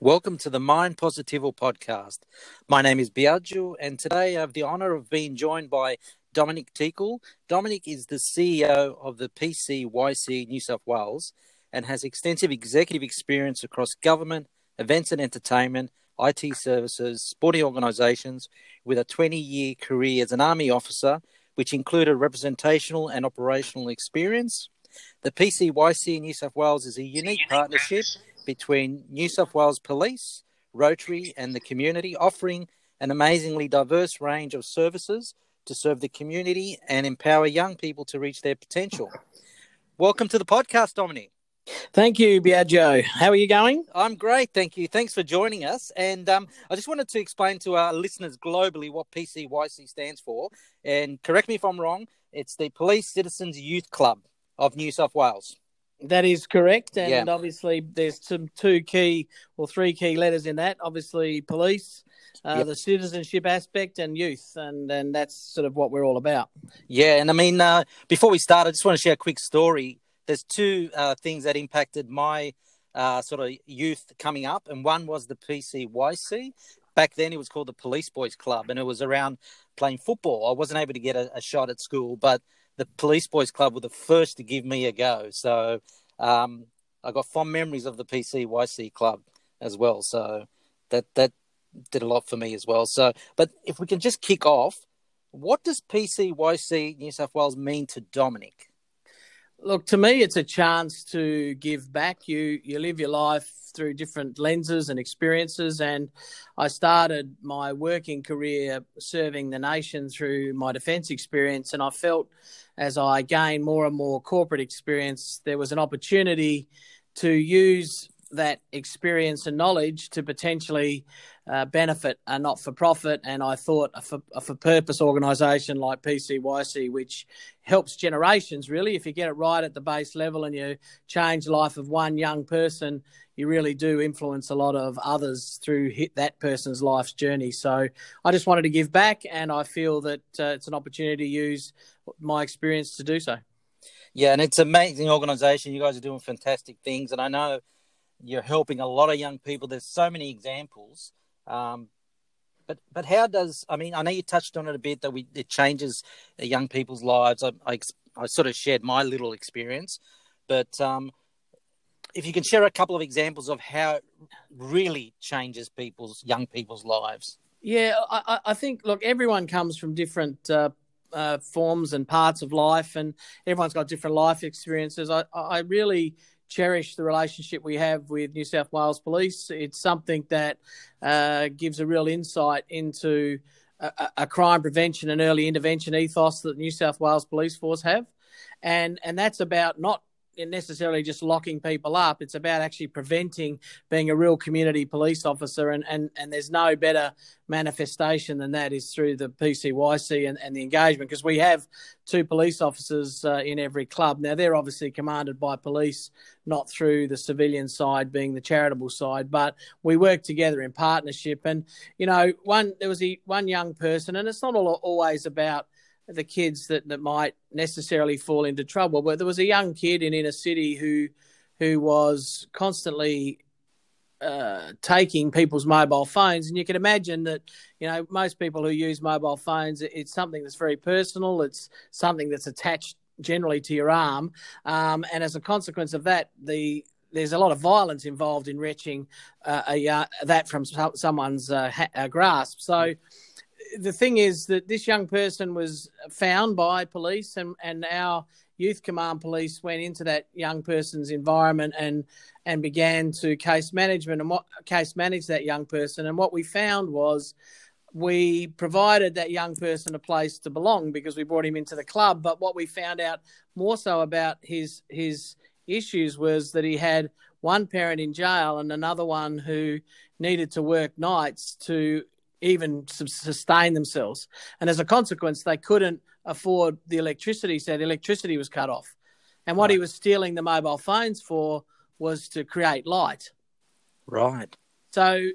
Welcome to the Mind Positivo podcast. My name is Biagio, and today I have the honor of being joined by Dominic Teakle. Dominic is the CEO of the PCYC New South Wales and has extensive executive experience across government, events and entertainment, IT services, sporting organisations, with a 20 year career as an Army officer, which included representational and operational experience. The PCYC New South Wales is a unique partnership between New South Wales Police, Rotary, and the community, offering an amazingly diverse range of services to serve the community and empower young people to reach their potential. Welcome to the podcast, Dominic. Thank you, Biagio. How are you going? I'm great, thank you. Thanks for joining us. And um, I just wanted to explain to our listeners globally what PCYC stands for. And correct me if I'm wrong, it's the Police Citizens Youth Club of New South Wales. That is correct, and Yeah. obviously there's some two key or three key letters in that. Obviously, police, uh, Yep. the citizenship aspect, and youth, and and that's sort of what we're all about. Yeah, and I mean, uh, before we start, I just want to share a quick story. There's two uh, things that impacted my uh, sort of youth coming up, and one was the PCYC. Back then, it was called the Police Boys Club, and it was around playing football. I wasn't able to get a, a shot at school, but the Police Boys Club were the first to give me a go. So um, I got fond memories of the PCYC Club as well. So that that did a lot for me as well. So, but if we can just kick off, what does PCYC New South Wales mean to Dominic? Look, to me, it's a chance to give back. You you live your life through different lenses and experiences, and I started my working career serving the nation through my defence experience, and I felt as I gained more and more corporate experience, there was an opportunity to use that experience and knowledge to potentially uh, benefit a not for profit and I thought a for, a for purpose organisation like PCYC, which helps generations really. If you get it right at the base level and you change the life of one young person, you really do influence a lot of others through hit that person's life's journey. So I just wanted to give back, and I feel that uh, it's an opportunity to use my experience to do so. Yeah, and it's an amazing organisation. You guys are doing fantastic things, and I know you're helping a lot of young people. There's so many examples. Um, but but how does I mean I know you touched on it a bit that we it changes young people's lives. I I, I sort of shared my little experience, but um, if you can share a couple of examples of how it really changes people's young people's lives. Yeah, I, I- think look, everyone comes from different uh, uh, forms and parts of life, and everyone's got different life experiences. I, I really cherish the relationship we have with New South Wales Police. It's something that uh, gives a real insight into a, a- crime prevention and early intervention ethos that the New South Wales Police Force have, and and that's about not necessarily just locking people up. It's about actually preventing being a real community police officer, and and and there's no better manifestation than that is through the PCYC and, and the engagement because we have two police officers uh, in every club. Now they're obviously commanded by police, not through the civilian side, being the charitable side, but we work together in partnership. And you know, one there was a, one young person, and it's not all, always about the kids that, that might necessarily fall into trouble, but there was a young kid in inner city who who was constantly uh, taking people's mobile phones, and you can imagine that you know most people who use mobile phones, it's something that's very personal. It's something that's attached generally to your arm, um, and as a consequence of that, the there's a lot of violence involved in wrenching uh, a, uh, that from so- someone's uh, ha- uh, grasp. So the thing is that this young person was found by police and, and our youth command police went into that young person's environment and and began to case management and what case manage that young person. And what we found was we provided that young person a place to belong because we brought him into the club. But what we found out more so about his his issues was that he had one parent in jail and another one who needed to work nights to even sustain themselves. And as a consequence, they couldn't afford the electricity, so the electricity was cut off. And what he was stealing the mobile phones for was to create light. Right. So,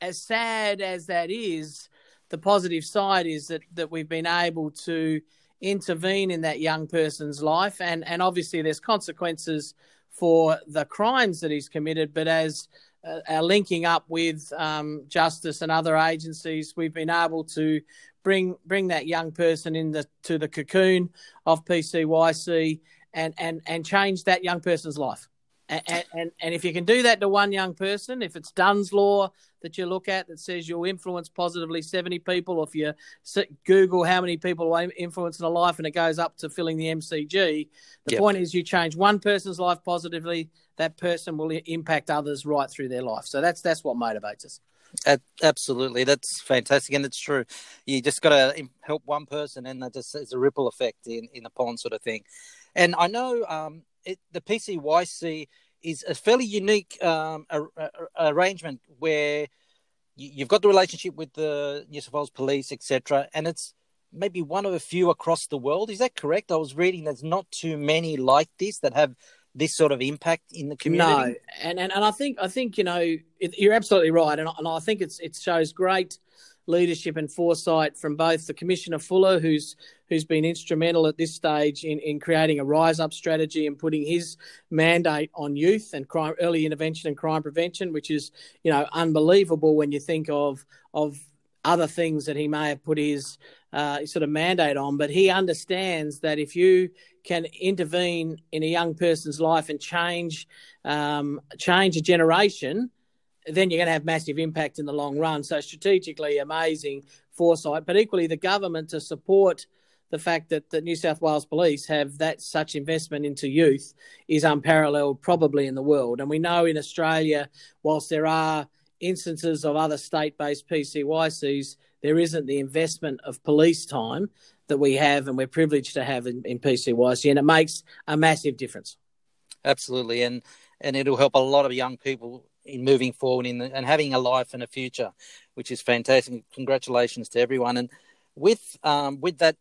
as sad as that is, the positive side is that, that we've been able to intervene in that young person's life. And, and obviously, there's consequences for the crimes that he's committed. But as uh, our linking up with um, justice and other agencies, we've been able to bring bring that young person into to the cocoon of PCYC and and and change that young person's life. And, and, and if you can do that to one young person, if it's Dunn's law that you look at that says you'll influence positively 70 people, or if you Google how many people are influencing a life and it goes up to filling the MCG, the yep. point is you change one person's life positively, that person will impact others right through their life. So that's that's what motivates us. Absolutely, that's fantastic, and it's true. You just got to help one person, and that just is a ripple effect in in the pond sort of thing. And I know um, it, the PCYC is a fairly unique um, a, a, arrangement where you, have got the relationship with the New South Wales Police, etc., and it's maybe one of a few across the world. Is that correct? I was reading there's not too many like this that have this sort of impact in the community. No, and and, and I think I think you know it, you're absolutely right, and, and I think it's it shows great leadership and foresight from both the Commissioner Fuller, who's who's been instrumental at this stage in, in creating a rise up strategy and putting his mandate on youth and crime early intervention and crime prevention, which is you know unbelievable when you think of of other things that he may have put his uh, sort of mandate on. But he understands that if you can intervene in a young person's life and change um, change a generation then you're going to have massive impact in the long run. So strategically amazing foresight, but equally the government to support the fact that the New South Wales Police have that such investment into youth is unparalleled probably in the world. And we know in Australia, whilst there are instances of other state-based PCYCs, there isn't the investment of police time that we have and we're privileged to have in, in PCYC, and it makes a massive difference. Absolutely, and and it'll help a lot of young people in moving forward in the, and having a life and a future, which is fantastic. Congratulations to everyone. And with um, with that,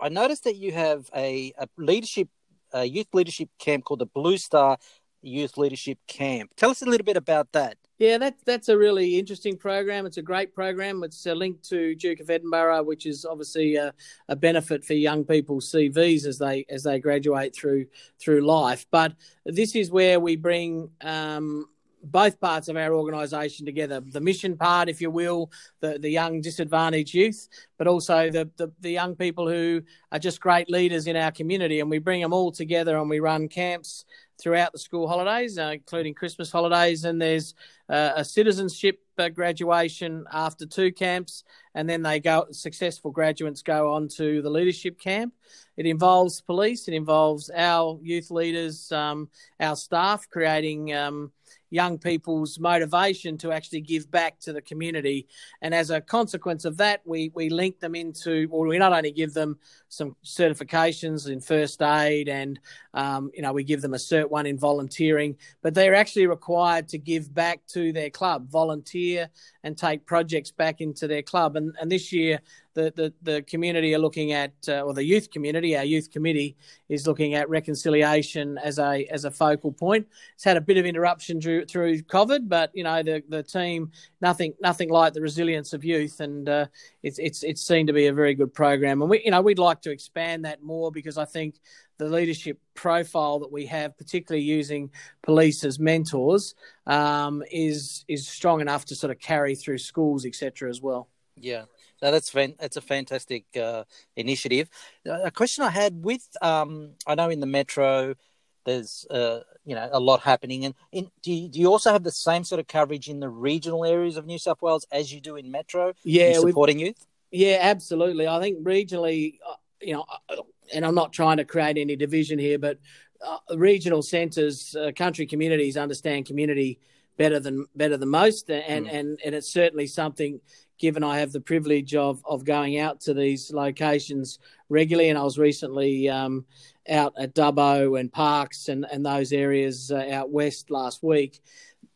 I noticed that you have a, a leadership, a youth leadership camp called the Blue Star Youth Leadership Camp. Tell us a little bit about that. Yeah, that's that's a really interesting program. It's a great program. It's a link to Duke of Edinburgh, which is obviously a, a, benefit for young people's CVs as they as they graduate through through life. But this is where we bring um, both parts of our organisation together the mission part, if you will, the, the young disadvantaged youth, but also the, the, the, young people who are just great leaders in our community. And we bring them all together and we run camps throughout the school holidays, uh, including Christmas holidays. And there's uh, a citizenship uh, graduation after two camps, and then they go. Successful graduates go on to the leadership camp. It involves police. It involves our youth leaders, um, our staff, creating. Um, young people's motivation to actually give back to the community. And as a consequence of that, we, we link them into, or we not only give them some certifications in first aid and, um, you know, we give them a Cert 1 in volunteering, but they're actually required to give back to their club, volunteer and take projects back into their club. And, and this year, the, the, the community are looking at, uh, or the youth community, our youth committee is looking at reconciliation as a as a focal point. It's had a bit of interruption through, through COVID, but you know the the team nothing nothing like the resilience of youth, and uh, it's it's it's seen to be a very good program. And we you know we'd like to expand that more because I think the leadership profile that we have, particularly using police as mentors, um, is is strong enough to sort of carry through schools, etc. as well. Yeah, no, that's fan- that's a fantastic uh, initiative. Uh, a question I had with um, I know in the metro there's uh, you know a lot happening, and in, do you, do you also have the same sort of coverage in the regional areas of New South Wales as you do in metro? Yeah, supporting youth. Yeah, absolutely. I think regionally, uh, you know, uh, and I'm not trying to create any division here, but uh, regional centres, country communities understand community better than better than most, and mm. and and it's certainly something given I have the privilege of of going out to these locations regularly, and I was recently um, out at Dubbo and Parkes and and those areas uh, out west last week.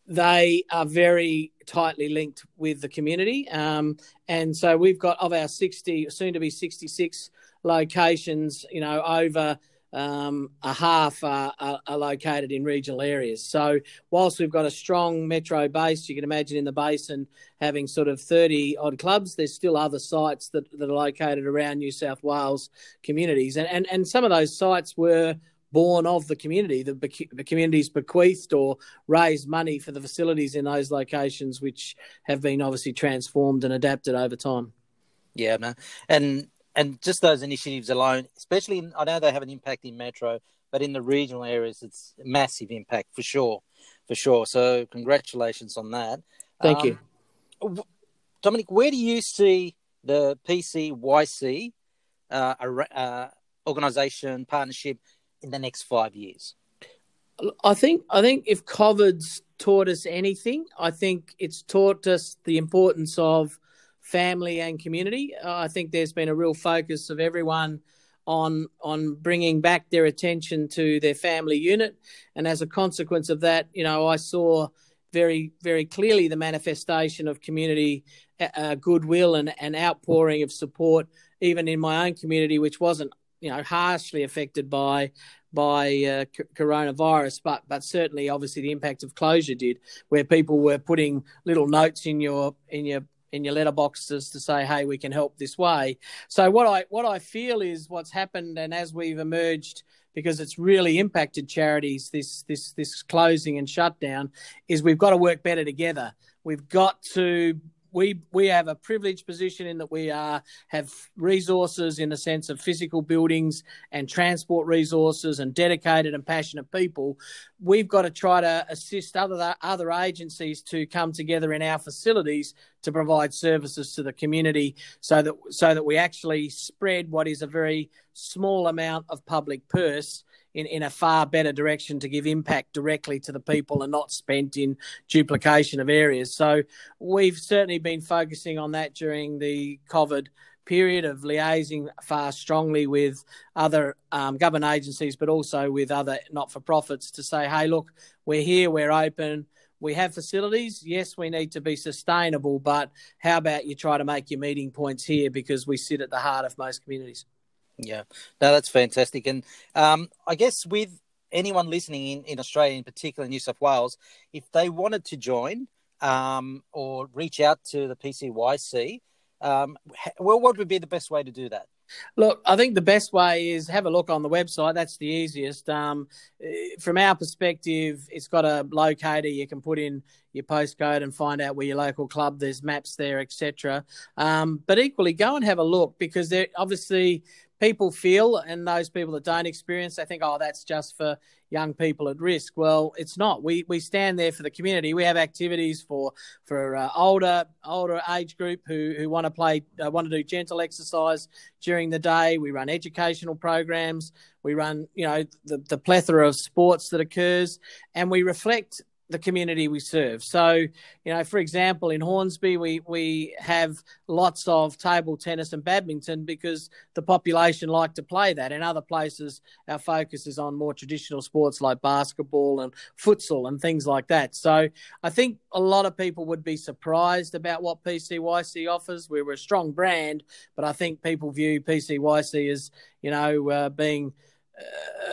They are very tightly linked with the community, um, and so we've got of our sixty, soon to be sixty six locations, you know, over um, a half are, are, are, located in regional areas. So, whilst we've got a strong metro base, you can imagine in the basin having sort of 30 odd clubs, there's still other sites that, that are located around New South Wales communities. And, and, and some of those sites were born of the community. The, the community's bequeathed or raised money for the facilities in those locations, which have been obviously transformed and adapted over time. Yeah, man. And and just those initiatives alone, especially in, I know they have an impact in metro, but in the regional areas, it's massive impact for sure, for sure. So congratulations on that. Thank um, you, Dominic. Where do you see the PCYC uh, uh, organization partnership in the next five years? I think I think if COVID's taught us anything, I think it's taught us the importance of family and community. Uh, I think there's been a real focus of everyone on on bringing back their attention to their family unit, and as a consequence of that, you know, I saw very very clearly the manifestation of community uh, uh goodwill and, and outpouring of support, even in my own community, which wasn't you know harshly affected by by uh, c- coronavirus, but but certainly obviously the impact of closure did, where people were putting little notes in your in your in your letterboxes to say, "Hey, we can help this way." So what I what I feel is what's happened, and as we've emerged, because it's really impacted charities this this this closing and shutdown, is we've got to work better together. We've got to we we have a privileged position in that we are have resources in the sense of physical buildings and transport resources and dedicated and passionate people. We've got to try to assist other other agencies to come together in our facilities to provide services to the community, so that so that we actually spread what is a very small amount of public purse in, in a far better direction to give impact directly to the people and not spent in duplication of areas. So we've certainly been focusing on that during the COVID period of liaising far strongly with other um, government agencies, but also with other not for profits to say, hey, look, we're here, we're open. We have facilities. Yes, we need to be sustainable, but how about you try to make your meeting points here because we sit at the heart of most communities? Yeah, no, that's fantastic. And um, I guess with anyone listening in, in Australia, in particular New South Wales, if they wanted to join um, or reach out to the PCYC, um, well, what would be the best way to do that? Look, I think the best way is have a look on the website. That's the easiest. Um, from our perspective, it's got a locator. You can put in your postcode and find out where your local club. There's maps there, etc. Um, but equally, go and have a look because there obviously people feel, and those people that don't experience, they think, oh, that's just for young people at risk. Well, it's not. We we stand there for the community. We have activities for for uh, older older age group who who want to play uh, want to do gentle exercise during the day. We run educational programs. We run you know the the plethora of sports that occurs, and we reflect the community we serve. So, you know, for example, in Hornsby, we, we have lots of table tennis and badminton because the population like to play that. In other places, our focus is on more traditional sports like basketball and futsal and things like that. So I think a lot of people would be surprised about what PCYC offers. We're a strong brand, but I think people view PCYC as, you know, uh, being –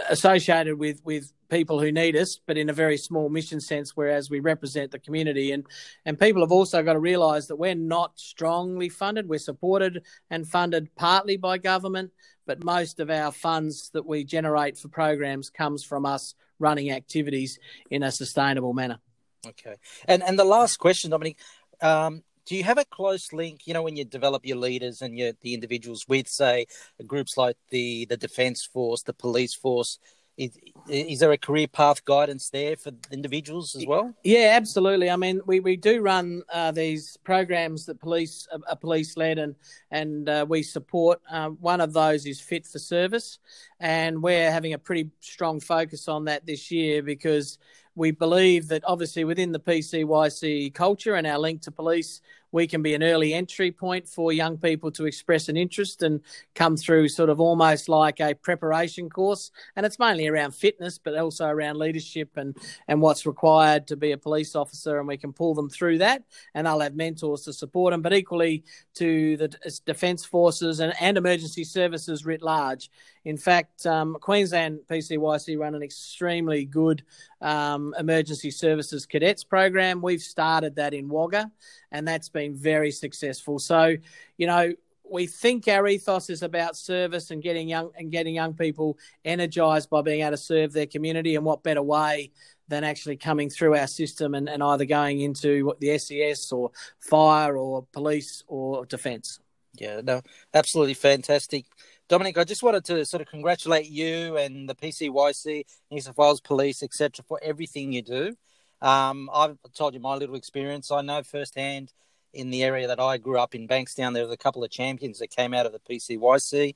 associated with with people who need us, but in a very small mission sense, whereas we represent the community. And and people have also got to realise that we're not strongly funded. We're supported and funded partly by government, but most of our funds that we generate for programs comes from us running activities in a sustainable manner. Okay. And and the last question, Dominic, um, do you have a close link you know when you develop your leaders and your the individuals with say groups like the the defense force the police force? Is, is there a career path guidance there for individuals as well? yeah absolutely. I mean we, we do run uh, these programs that police are police led and and uh, we support uh, one of those is fit for service. And we're having a pretty strong focus on that this year because we believe that obviously within the PCYC culture and our link to police, we can be an early entry point for young people to express an interest and come through sort of almost like a preparation course. And it's mainly around fitness, but also around leadership and, and what's required to be a police officer. And we can pull them through that and they'll have mentors to support them, but equally to the defence forces and, and emergency services writ large. In fact, um, Queensland PCYC run an extremely good um, emergency services cadets program. We've started that in Wagga, and that's been very successful. So, you know, we think our ethos is about service and getting young and getting young people energized by being able to serve their community. And what better way than actually coming through our system and, and either going into the SES or fire or police or defence. Yeah, no, absolutely fantastic. Dominic, I just wanted to sort of congratulate you and the PCYC, New South Wales Police, etc., for everything you do. Um, I've told you my little experience. I know firsthand in the area that I grew up in, Bankstown, there was a couple of champions that came out of the PCYC.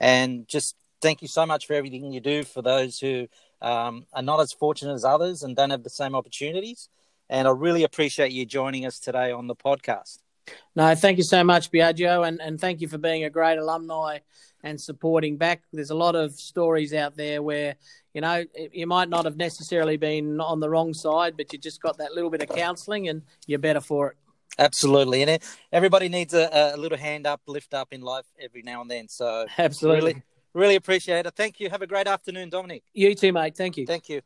And just thank you so much for everything you do for those who um, are not as fortunate as others and don't have the same opportunities. And I really appreciate you joining us today on the podcast. No, thank you so much, Biagio, and, and thank you for being a great alumni and supporting back. There's a lot of stories out there where, you know, you might not have necessarily been on the wrong side, but you just got that little bit of counselling and you're better for it. Absolutely, and everybody needs a, a, little hand up, lift up in life every now and then. So absolutely, really, really appreciate it. Thank you. Have a great afternoon, Dominic. You too, mate. Thank you. Thank you.